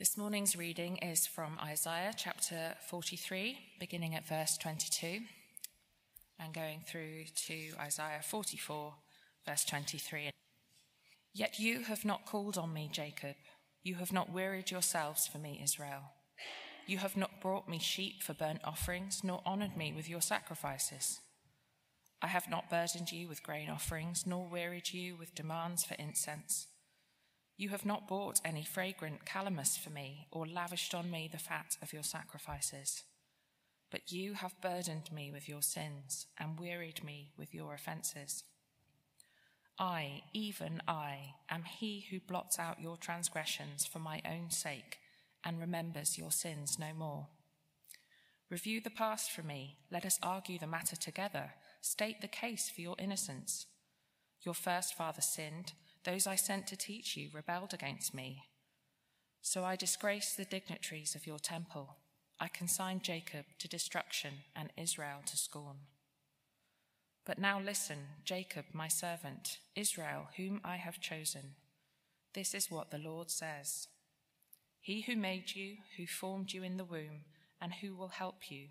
This morning's reading is from Isaiah chapter 43, beginning at verse 22, and going through to Isaiah 44, verse 23. Yet you have not called on me, Jacob. You have not wearied yourselves for me, Israel. You have not brought me sheep for burnt offerings, nor honored me with your sacrifices. I have not burdened you with grain offerings, nor wearied you with demands for incense. You have not bought any fragrant calamus for me, or lavished on me the fat of your sacrifices. But you have burdened me with your sins, and wearied me with your offences. I, even I, am he who blots out your transgressions for my own sake, and remembers your sins no more. Review the past for me, let us argue the matter together, state the case for your innocence. Your first father sinned those I sent to teach you rebelled against me. So I disgraced the dignitaries of your temple. I consigned Jacob to destruction and Israel to scorn. But now listen, Jacob, my servant, Israel, whom I have chosen. This is what the Lord says He who made you, who formed you in the womb, and who will help you.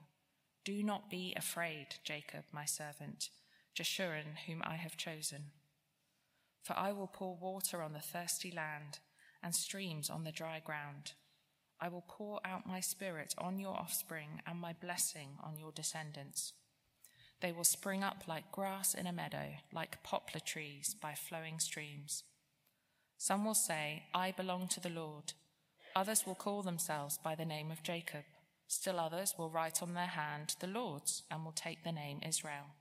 Do not be afraid, Jacob, my servant, Jeshurun, whom I have chosen. For I will pour water on the thirsty land and streams on the dry ground. I will pour out my spirit on your offspring and my blessing on your descendants. They will spring up like grass in a meadow, like poplar trees by flowing streams. Some will say, I belong to the Lord. Others will call themselves by the name of Jacob. Still others will write on their hand, the Lord's, and will take the name Israel.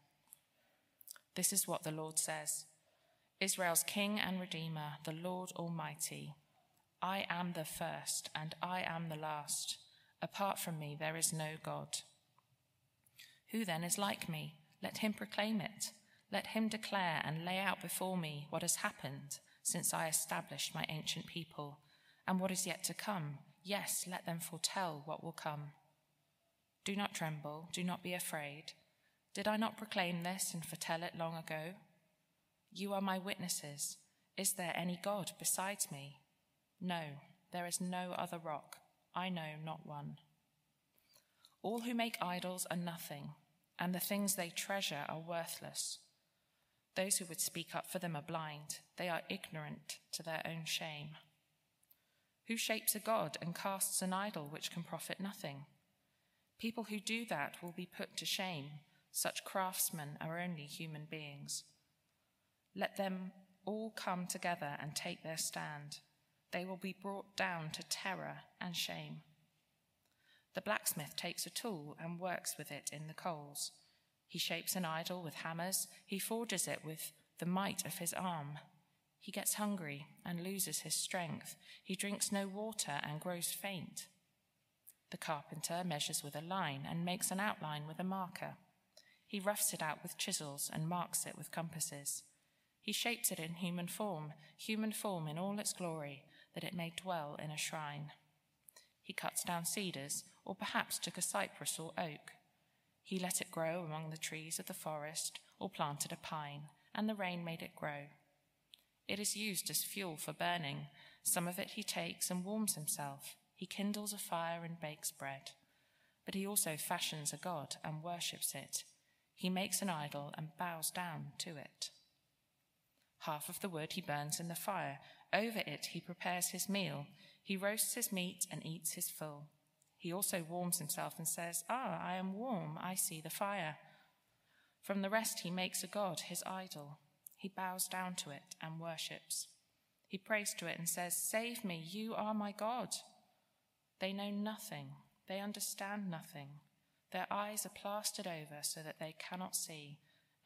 This is what the Lord says. Israel's King and Redeemer, the Lord Almighty. I am the first and I am the last. Apart from me, there is no God. Who then is like me? Let him proclaim it. Let him declare and lay out before me what has happened since I established my ancient people and what is yet to come. Yes, let them foretell what will come. Do not tremble, do not be afraid. Did I not proclaim this and foretell it long ago? You are my witnesses. Is there any God besides me? No, there is no other rock. I know not one. All who make idols are nothing, and the things they treasure are worthless. Those who would speak up for them are blind. They are ignorant to their own shame. Who shapes a god and casts an idol which can profit nothing? People who do that will be put to shame. Such craftsmen are only human beings. Let them all come together and take their stand. They will be brought down to terror and shame. The blacksmith takes a tool and works with it in the coals. He shapes an idol with hammers. He forges it with the might of his arm. He gets hungry and loses his strength. He drinks no water and grows faint. The carpenter measures with a line and makes an outline with a marker. He roughs it out with chisels and marks it with compasses. He shapes it in human form, human form in all its glory, that it may dwell in a shrine. He cuts down cedars, or perhaps took a cypress or oak. He let it grow among the trees of the forest, or planted a pine, and the rain made it grow. It is used as fuel for burning. Some of it he takes and warms himself. He kindles a fire and bakes bread. But he also fashions a god and worships it. He makes an idol and bows down to it. Half of the wood he burns in the fire. Over it he prepares his meal. He roasts his meat and eats his fill. He also warms himself and says, Ah, I am warm, I see the fire. From the rest he makes a god, his idol. He bows down to it and worships. He prays to it and says, Save me, you are my God. They know nothing, they understand nothing. Their eyes are plastered over so that they cannot see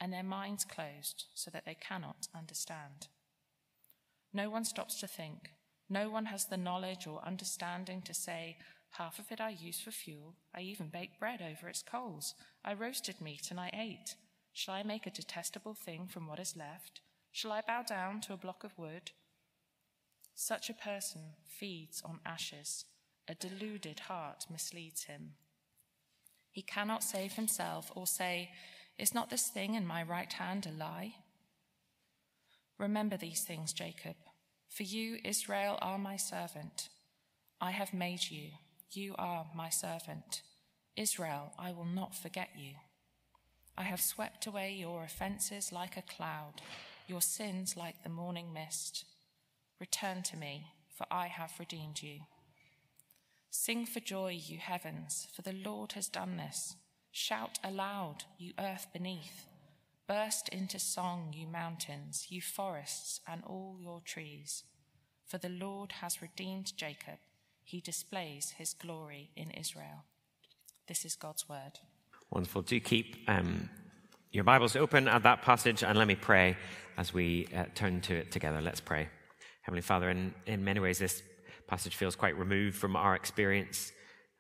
and their minds closed so that they cannot understand. No one stops to think. No one has the knowledge or understanding to say, Half of it I use for fuel. I even baked bread over its coals. I roasted meat and I ate. Shall I make a detestable thing from what is left? Shall I bow down to a block of wood? Such a person feeds on ashes. A deluded heart misleads him. He cannot save himself or say, is not this thing in my right hand a lie? Remember these things, Jacob, for you, Israel, are my servant. I have made you. You are my servant. Israel, I will not forget you. I have swept away your offences like a cloud, your sins like the morning mist. Return to me, for I have redeemed you. Sing for joy, you heavens, for the Lord has done this. Shout aloud, you earth beneath. Burst into song, you mountains, you forests, and all your trees. For the Lord has redeemed Jacob, he displays his glory in Israel. This is God's word. Wonderful. Do keep um, your Bibles open at that passage, and let me pray as we uh, turn to it together. Let's pray. Heavenly Father, in, in many ways, this passage feels quite removed from our experience.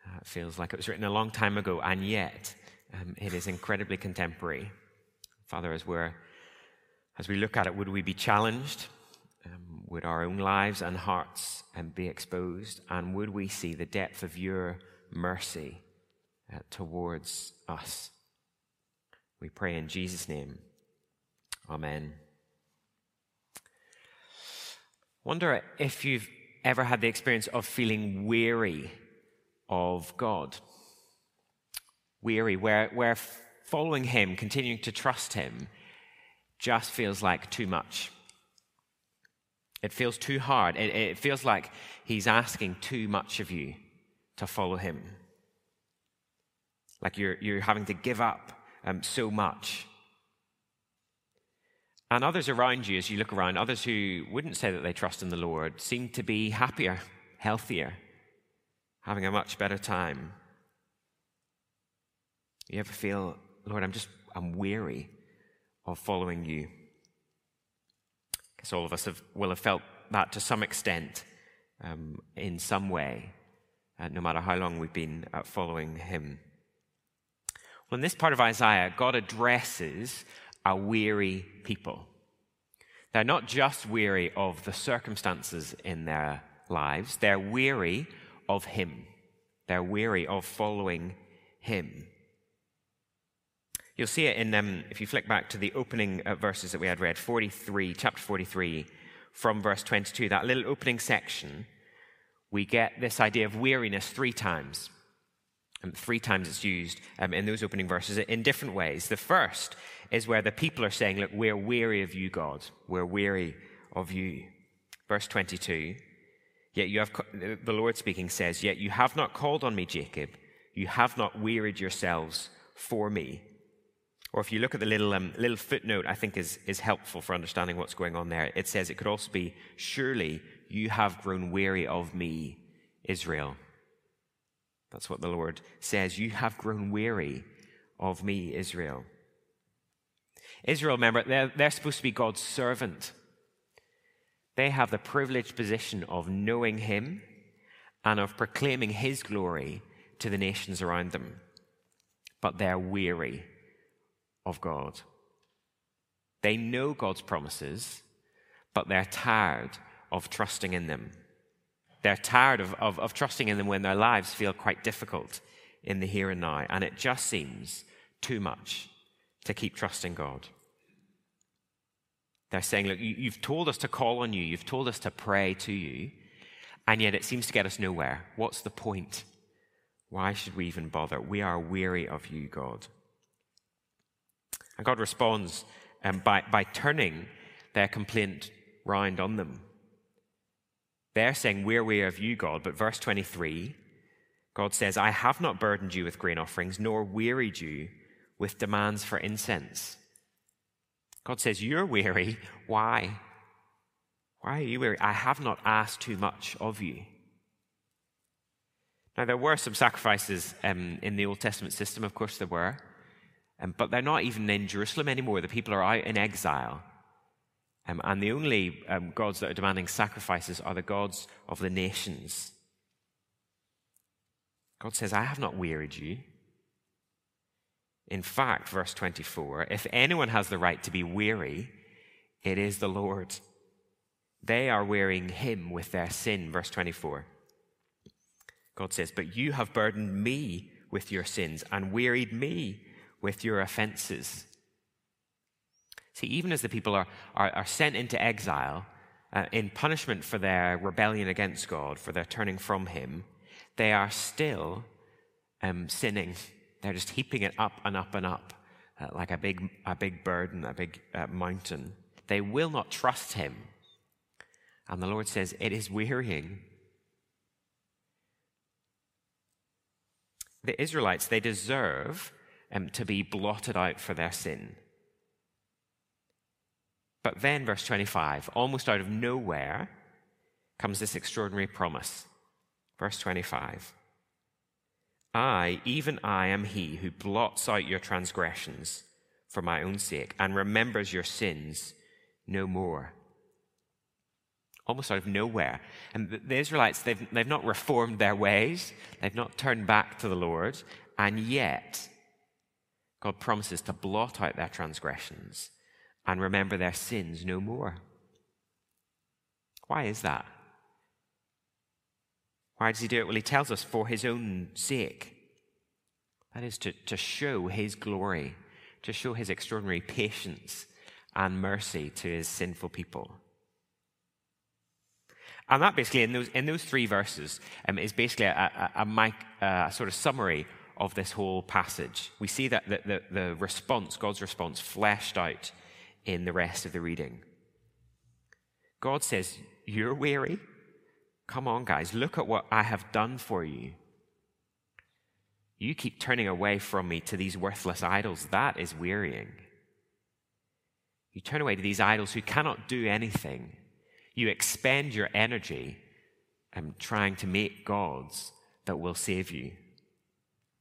Uh, it feels like it was written a long time ago, and yet um, it is incredibly contemporary. Father, as, we're, as we look at it, would we be challenged? Um, would our own lives and hearts um, be exposed? And would we see the depth of your mercy uh, towards us? We pray in Jesus' name. Amen. Wonder if you've ever had the experience of feeling weary of God? Weary, where, where following Him, continuing to trust Him, just feels like too much. It feels too hard. It, it feels like He's asking too much of you to follow Him. Like you're, you're having to give up um, so much. And others around you, as you look around, others who wouldn't say that they trust in the Lord, seem to be happier, healthier, having a much better time. You ever feel, Lord, I'm just, I'm weary of following you? I guess all of us have, will have felt that to some extent um, in some way, uh, no matter how long we've been uh, following Him. Well, in this part of Isaiah, God addresses a weary people. They're not just weary of the circumstances in their lives, they're weary of Him. They're weary of following Him. You'll see it in, um, if you flick back to the opening uh, verses that we had read, 43, chapter 43, from verse 22, that little opening section, we get this idea of weariness three times. And three times it's used um, in those opening verses in different ways. The first is where the people are saying, Look, we're weary of you, God. We're weary of you. Verse 22. Yet you have, the Lord speaking says, Yet you have not called on me, Jacob. You have not wearied yourselves for me. Or if you look at the little, um, little footnote, I think is, is helpful for understanding what's going on there. It says it could also be, Surely you have grown weary of me, Israel. That's what the Lord says. You have grown weary of me, Israel. Israel, remember, they're, they're supposed to be God's servant. They have the privileged position of knowing Him and of proclaiming His glory to the nations around them. But they're weary of God. They know God's promises, but they're tired of trusting in them. They're tired of, of, of trusting in them when their lives feel quite difficult in the here and now, and it just seems too much to keep trusting God. They're saying, Look, you, have told us to call on you, you've told us to pray to you, and yet it seems to get us nowhere. What's the point? Why should we even bother? We are weary of you, God. And God responds um, by, by turning their complaint round on them. They're saying, We're weary of you, God. But verse 23, God says, I have not burdened you with grain offerings, nor wearied you with demands for incense. God says, You're weary. Why? Why are you weary? I have not asked too much of you. Now, there were some sacrifices um, in the Old Testament system, of course, there were. Um, but they're not even in Jerusalem anymore. The people are out in exile. Um, and the only um, gods that are demanding sacrifices are the gods of the nations. God says, I have not wearied you. In fact, verse 24, if anyone has the right to be weary, it is the Lord. They are wearying him with their sin, verse 24. God says, But you have burdened me with your sins and wearied me with your offenses. See, even as the people are, are, are sent into exile, uh, in punishment for their rebellion against God, for their turning from Him, they are still um, sinning. They're just heaping it up and up and up uh, like a big, a big burden, a big uh, mountain. They will not trust Him. And the Lord says, It is wearying. The Israelites, they deserve um, to be blotted out for their sin. But then, verse 25, almost out of nowhere, comes this extraordinary promise. Verse 25 I, even I, am he who blots out your transgressions for my own sake and remembers your sins no more. Almost out of nowhere. And the Israelites, they've, they've not reformed their ways, they've not turned back to the Lord, and yet God promises to blot out their transgressions and remember their sins no more. Why is that? Why does he do it? Well, he tells us for his own sake. That is to, to show his glory, to show his extraordinary patience and mercy to his sinful people. And that basically, in those, in those three verses, um, is basically a, a, a, a, sort of summary of this whole passage. We see that the, the, the response, God's response, fleshed out in the rest of the reading. God says, You're weary? Come on, guys, look at what I have done for you. You keep turning away from me to these worthless idols. That is wearying. You turn away to these idols who cannot do anything. You expend your energy um, trying to make gods that will save you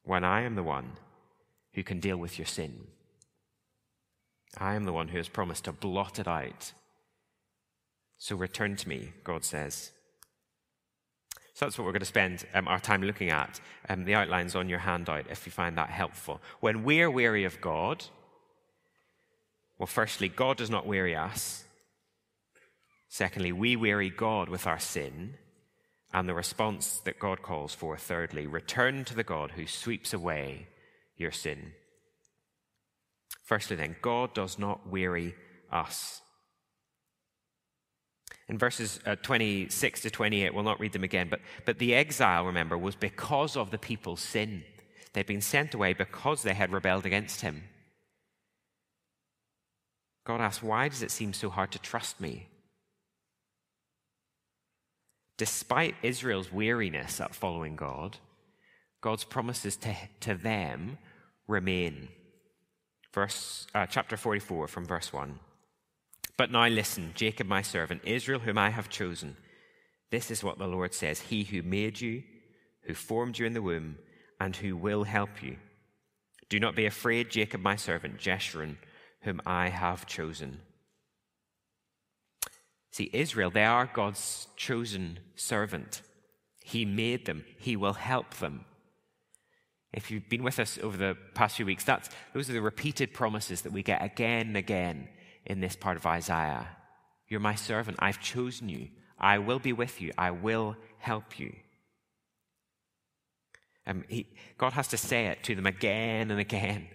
when I am the one who can deal with your sin. I am the one who has promised to blot it out. So return to me, God says. So that's what we're going to spend um, our time looking at. Um, the outline's on your handout if you find that helpful. When we're weary of God, well, firstly, God does not weary us. Secondly, we weary God with our sin. And the response that God calls for, thirdly, return to the God who sweeps away your sin. Firstly, then, God does not weary us. In verses uh, 26 to 28, we'll not read them again, but, but the exile, remember, was because of the people's sin. They'd been sent away because they had rebelled against him. God asks, Why does it seem so hard to trust me? Despite Israel's weariness at following God, God's promises to, to them remain verse, uh, chapter 44 from verse 1. But now listen, Jacob, my servant, Israel, whom I have chosen. This is what the Lord says He who made you, who formed you in the womb, and who will help you. Do not be afraid, Jacob, my servant, Jeshurun, whom I have chosen. See, Israel, they are God's chosen servant. He made them, He will help them. If you've been with us over the past few weeks, that's, those are the repeated promises that we get again and again in this part of Isaiah. You're my servant. I've chosen you. I will be with you. I will help you. Um, he, God has to say it to them again and again,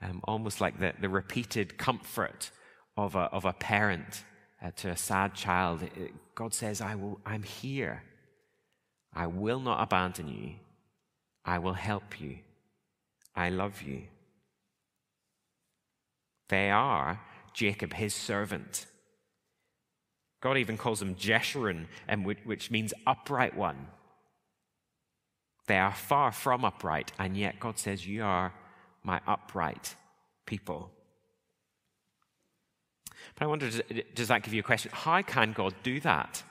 um, almost like the, the repeated comfort of a, of a parent uh, to a sad child. God says, I will, I'm here. I will not abandon you. I will help you. I love you. They are Jacob, his servant. God even calls them Jeshurun, which means upright one. They are far from upright, and yet God says, You are my upright people. But I wonder, does that give you a question? How can God do that?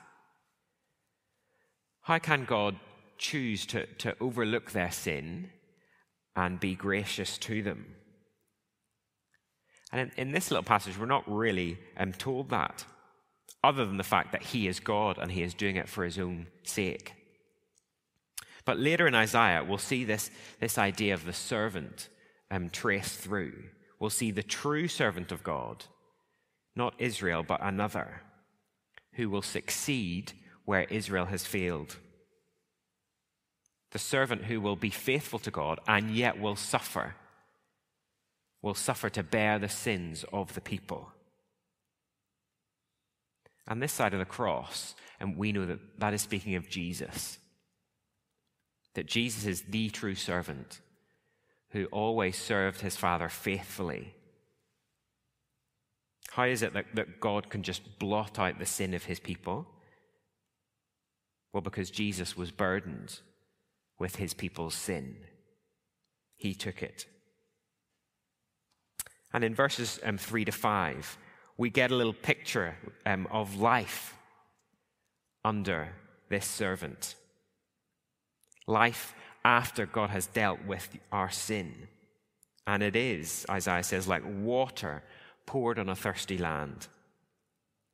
How can God choose to, to overlook their sin and be gracious to them. And in, in this little passage, we're not really um, told that, other than the fact that he is God and he is doing it for his own sake. But later in Isaiah, we'll see this, this idea of the servant um, traced through. We'll see the true servant of God, not Israel, but another, who will succeed where Israel has failed the servant who will be faithful to God and yet will suffer, will suffer to bear the sins of the people. And this side of the cross, and we know that that is speaking of Jesus. That Jesus is the true servant who always served his Father faithfully. How is it that, that God can just blot out the sin of his people? Well, because Jesus was burdened with his people's sin, he took it. And in verses um, 3 to 5, we get a little picture um, of life under this servant. Life after God has dealt with our sin. And it is, Isaiah says, like water poured on a thirsty land.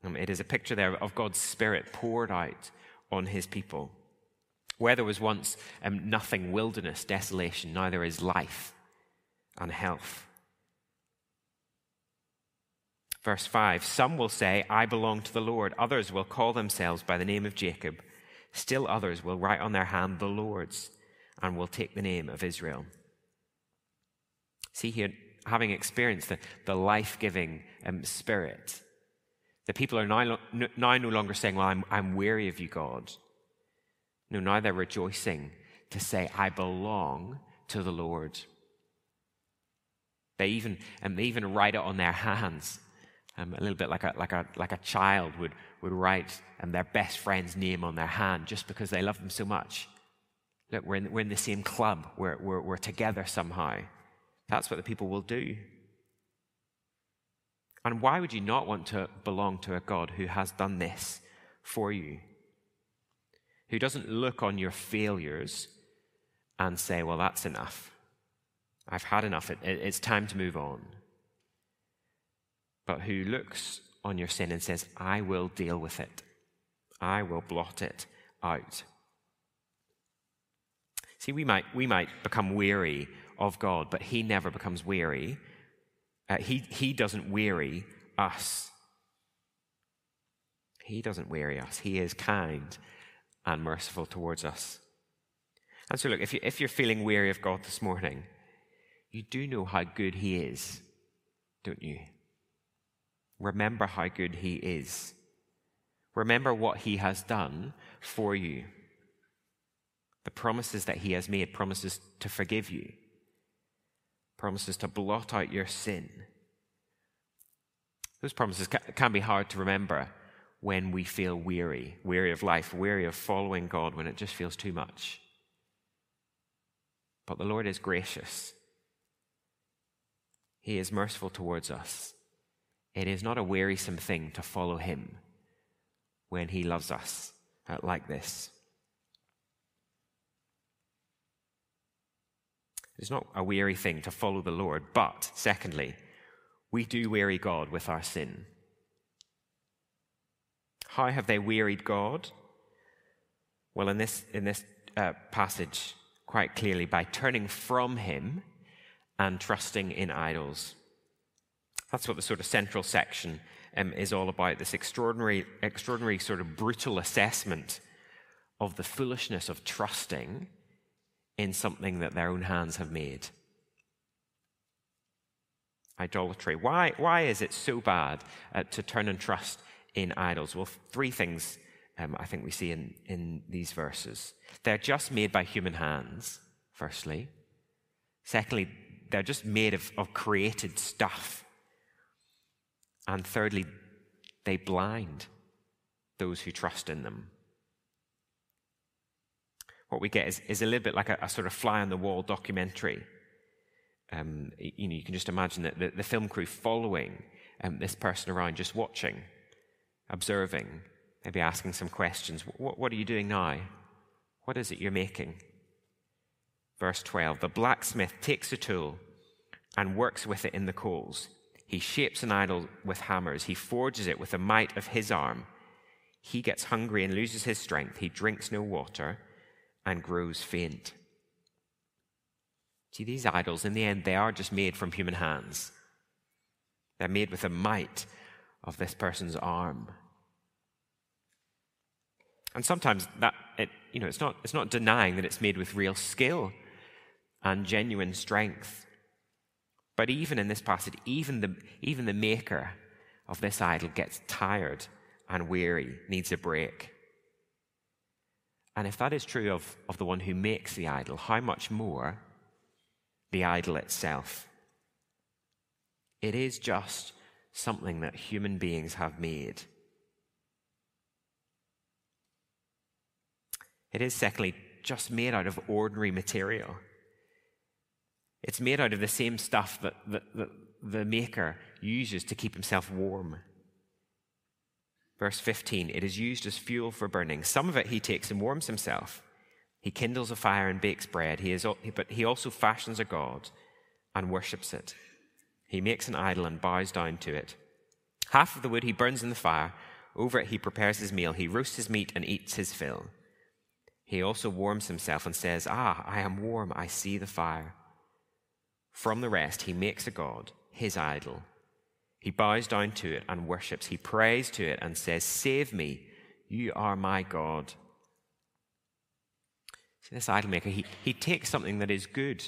Um, it is a picture there of God's Spirit poured out on his people. Where there was once um, nothing, wilderness, desolation, now there is life and health. Verse 5 Some will say, I belong to the Lord. Others will call themselves by the name of Jacob. Still others will write on their hand the Lord's and will take the name of Israel. See here, having experienced the, the life giving um, spirit, the people are now, now no longer saying, Well, I'm, I'm weary of you, God. No, now they're rejoicing to say, I belong to the Lord. They even, and they even write it on their hands, um, a little bit like a, like a, like a child would, would write um, their best friend's name on their hand just because they love them so much. Look, we're in, we're in the same club, we're, we're, we're together somehow. That's what the people will do. And why would you not want to belong to a God who has done this for you? Who doesn't look on your failures and say, well, that's enough. I've had enough. It, it, it's time to move on. But who looks on your sin and says, I will deal with it. I will blot it out. See, we might, we might become weary of God, but He never becomes weary. Uh, he, he doesn't weary us. He doesn't weary us. He is kind and merciful towards us. And so, look, if, you, if you're feeling weary of God this morning, you do know how good He is, don't you? Remember how good He is. Remember what He has done for you. The promises that He has made, promises to forgive you, promises to blot out your sin. Those promises can be hard to remember when we feel weary, weary of life, weary of following God when it just feels too much. But the Lord is gracious. He is merciful towards us. It is not a wearisome thing to follow Him when He loves us uh, like this. It's not a weary thing to follow the Lord, but secondly, we do weary God with our sin. How have they wearied God? Well, in this, in this uh, passage, quite clearly, by turning from Him and trusting in idols. That's what the sort of central section um, is all about this extraordinary, extraordinary sort of brutal assessment of the foolishness of trusting in something that their own hands have made. Idolatry. Why, why is it so bad uh, to turn and trust in idols? Well, three things um, I think we see in, in these verses. They're just made by human hands, firstly. Secondly, they're just made of, of created stuff. And thirdly, they blind those who trust in them what we get is, is a little bit like a, a sort of fly on the wall documentary. Um, you know, you can just imagine that the, the film crew following um, this person around, just watching, observing, maybe asking some questions. What, what are you doing now? What is it you're making? Verse 12 The blacksmith takes a tool and works with it in the coals. He shapes an idol with hammers. He forges it with the might of his arm. He gets hungry and loses his strength. He drinks no water and grows faint. See, these idols, in the end, they are just made from human hands. They're made with the might of this person's arm. And sometimes that, it, you know, it's not, it's not denying that it's made with real skill and genuine strength. But even in this passage, even the, even the maker of this idol gets tired and weary, needs a break. And if that is true of, of the one who makes the idol, how much more the idol itself? It is just something that human beings have made. It is, secondly, just made out of ordinary material. It's made out of the same stuff that, that, that the maker uses to keep himself warm. Verse 15 it is used as fuel for burning. Some of it he takes and warms himself. He kindles a fire and bakes bread, he is, but he also fashions a god and worships it. He makes an idol and bows down to it. Half of the wood he burns in the fire. Over it he prepares his meal. He roasts his meat and eats his fill. He also warms himself and says, Ah, I am warm. I see the fire. From the rest he makes a god, his idol. He bows down to it and worships. He prays to it and says, Save me. You are my God. See, this idol maker, he, he takes something that is good,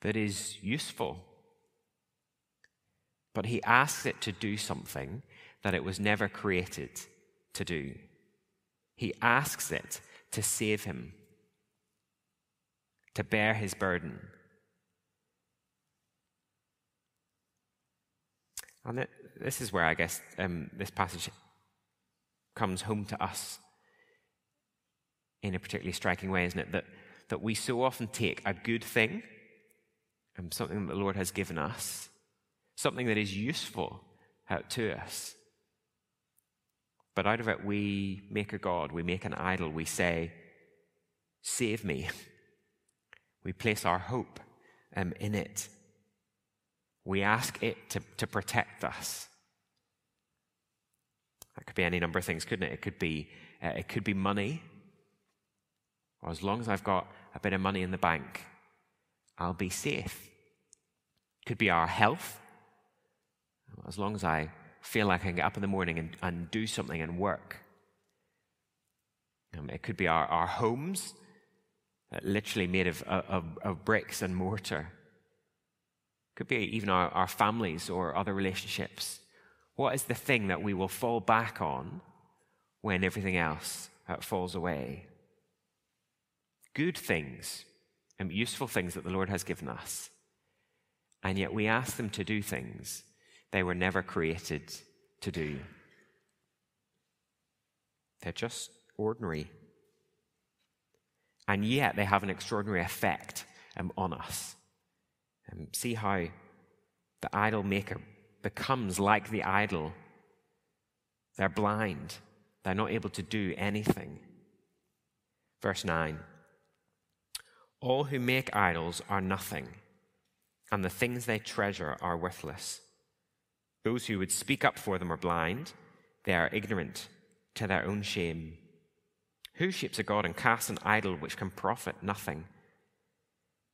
that is useful, but he asks it to do something that it was never created to do. He asks it to save him, to bear his burden. And this is where I guess um, this passage comes home to us in a particularly striking way, isn't it? That, that we so often take a good thing, um, something that the Lord has given us, something that is useful uh, to us, but out of it we make a God, we make an idol, we say, Save me. We place our hope um, in it. We ask it to, to protect us. That could be any number of things, couldn't it? It could be, uh, it could be money. Or as long as I've got a bit of money in the bank, I'll be safe. It could be our health. As long as I feel like I can get up in the morning and, and do something and work. Um, it could be our, our homes, uh, literally made of, of, of bricks and mortar could be even our, our families or other relationships. What is the thing that we will fall back on when everything else uh, falls away? Good things, and useful things that the Lord has given us. And yet we ask them to do things they were never created to do. They're just ordinary. And yet they have an extraordinary effect um, on us. And see how the idol maker becomes like the idol. They're blind, they're not able to do anything. Verse 9 All who make idols are nothing, and the things they treasure are worthless. Those who would speak up for them are blind, they are ignorant to their own shame. Who shapes a god and casts an idol which can profit nothing?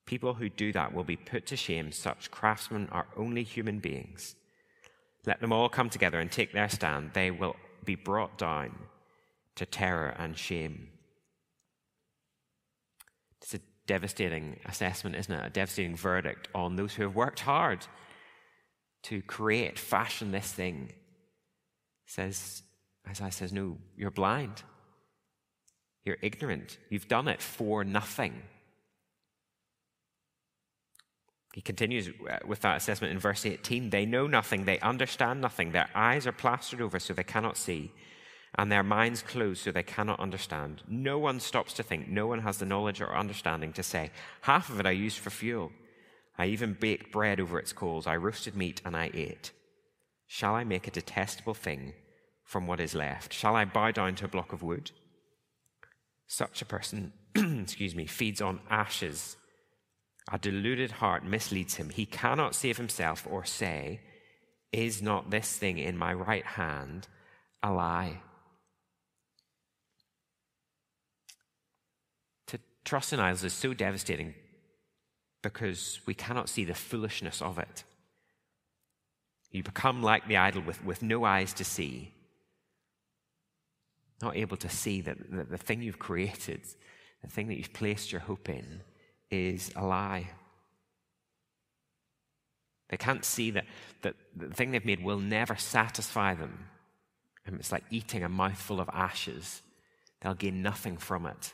People who do that will be put to shame. Such craftsmen are only human beings. Let them all come together and take their stand. They will be brought down to terror and shame. It's a devastating assessment, isn't it? A devastating verdict on those who have worked hard to create, fashion this thing. Says, Isaiah says, No, you're blind. You're ignorant. You've done it for nothing. He continues uh, with that assessment in verse 18. They know nothing, they understand nothing. Their eyes are plastered over so they cannot see, and their minds closed so they cannot understand. No one stops to think, no one has the knowledge or understanding to say, Half of it I used for fuel. I even baked bread over its coals. I roasted meat and I ate. Shall I make a detestable thing from what is left? Shall I bow down to a block of wood? Such a person, excuse me, feeds on ashes a deluded heart misleads him. He cannot save himself or say, Is not this thing in my right hand a lie? To trust in idols is so devastating because we cannot see the foolishness of it. You become like the idol with, with no eyes to see, not able to see that the, the thing you've created, the thing that you've placed your hope in, is a lie. They can't see that, that the thing they've made will never satisfy them. And it's like eating a mouthful of ashes. They'll gain nothing from it.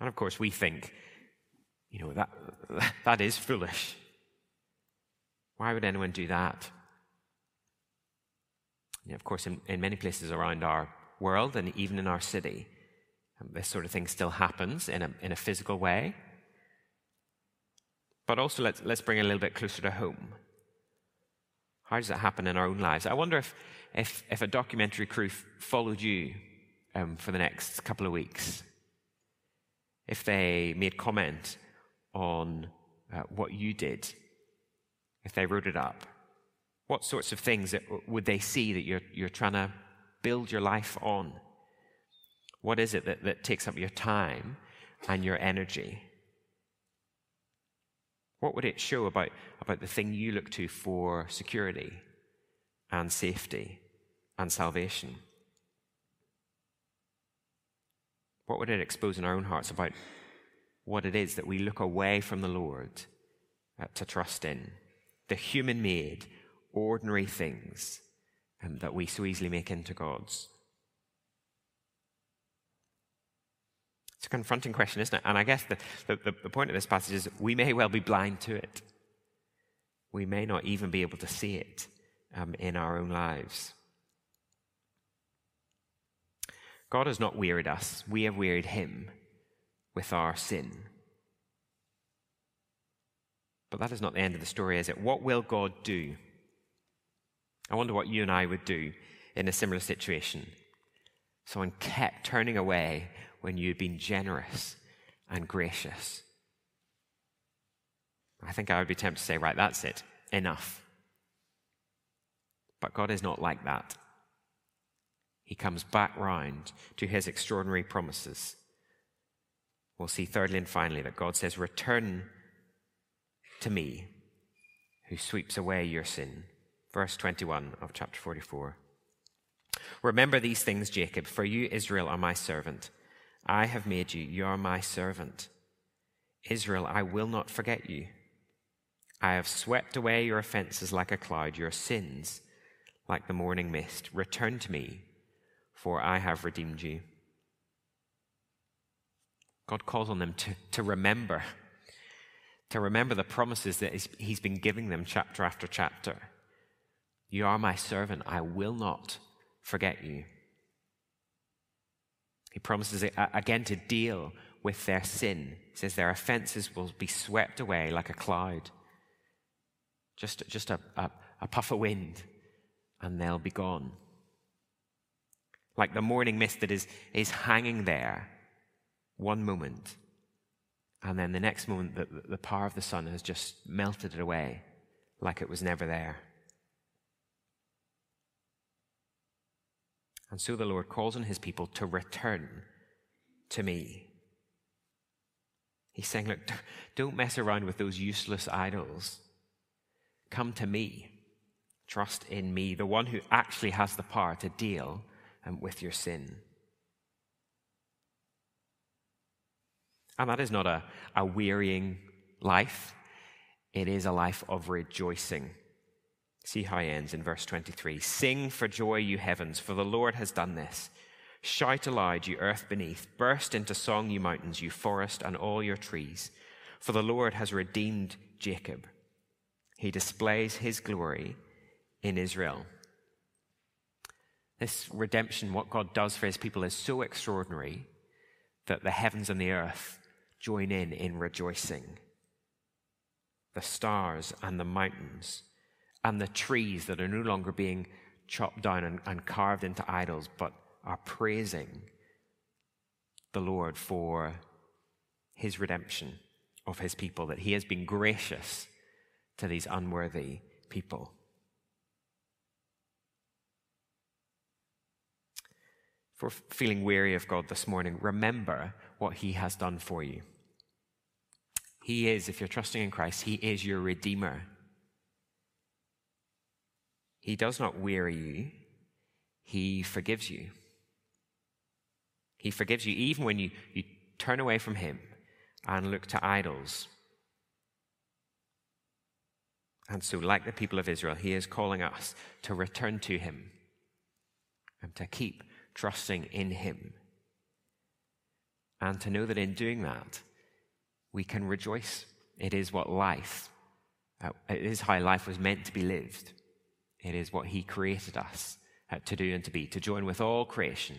And of course, we think, you know, that, that is foolish. Why would anyone do that? You know, of course, in, in many places around our world and even in our city, this sort of thing still happens in a, in a physical way. But also, let's, let's bring it a little bit closer to home. How does it happen in our own lives? I wonder if, if, if a documentary crew followed you um, for the next couple of weeks, if they made comment on uh, what you did, if they wrote it up, what sorts of things that, would they see that you're, you're trying to build your life on? What is it that, that takes up your time and your energy? What would it show about, about the thing you look to for security and safety and salvation? What would it expose in our own hearts about what it is that we look away from the Lord uh, to trust in? The human made, ordinary things um, that we so easily make into gods. It's a confronting question, isn't it? And I guess the, the, the, point of this passage is we may well be blind to it. We may not even be able to see it um, in our own lives. God has not wearied us, we have wearied him with our sin. But that is not the end of the story, is it? What will God do? I wonder what you and I would do in a similar situation. Someone kept turning away when you'd been generous and gracious. I think I would be tempted to say, right, that's it, enough. But God is not like that. He comes back round to his extraordinary promises. We'll see, thirdly and finally, that God says, Return to me, who sweeps away your sin. Verse 21 of chapter 44. Remember these things, Jacob, for you, Israel, are my servant. I have made you, you are my servant. Israel, I will not forget you. I have swept away your offenses like a cloud, your sins like the morning mist. Return to me, for I have redeemed you. God calls on them to, to remember, to remember the promises that He's been giving them chapter after chapter. You are my servant, I will not forget you. He promises again to deal with their sin. He says their offenses will be swept away like a cloud, just, just a, a, a puff of wind, and they'll be gone. Like the morning mist that is, is hanging there one moment, and then the next moment, the, the power of the sun has just melted it away like it was never there. And so the Lord calls on his people to return to me. He's saying, Look, don't mess around with those useless idols. Come to me. Trust in me, the one who actually has the power to deal um, with your sin. And that is not a, a wearying life, it is a life of rejoicing. See how he ends in verse 23 Sing for joy, you heavens, for the Lord has done this. Shout aloud, you earth beneath. Burst into song, you mountains, you forest, and all your trees. For the Lord has redeemed Jacob. He displays his glory in Israel. This redemption, what God does for his people, is so extraordinary that the heavens and the earth join in in rejoicing. The stars and the mountains and the trees that are no longer being chopped down and, and carved into idols, but are praising the Lord for his redemption of his people, that he has been gracious to these unworthy people. For feeling weary of God this morning, remember what he has done for you. He is, if you're trusting in Christ, he is your Redeemer. He does not weary you, He forgives you. He forgives you even when you, you turn away from Him and look to idols. And so, like the people of Israel, he is calling us to return to him and to keep trusting in him. And to know that in doing that, we can rejoice. It is what life, uh, it is how life was meant to be lived. It is what he created us uh, to do and to be, to join with all creation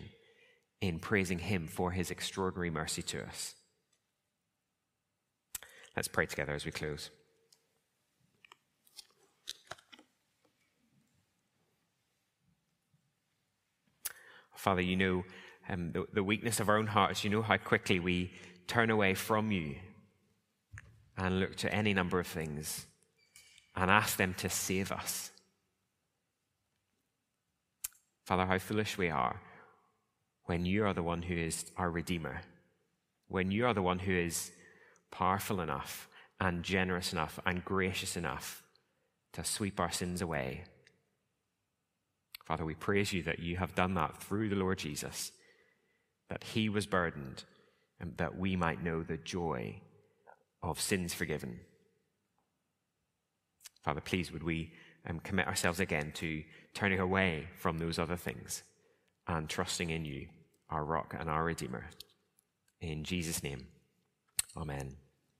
in praising him for his extraordinary mercy to us. Let's pray together as we close. Father, you know um, the, the weakness of our own hearts. You know how quickly we turn away from you and look to any number of things and ask them to save us. Father, how foolish we are when you are the one who is our Redeemer, when you are the one who is powerful enough and generous enough and gracious enough to sweep our sins away Father, we praise you that you have done that through the Lord Jesus, that he was burdened, and that we might know the joy of sins forgiven. Father, please would we um, commit ourselves again to turning away from those other things and trusting in you, our rock and our Redeemer. In Jesus' name, amen.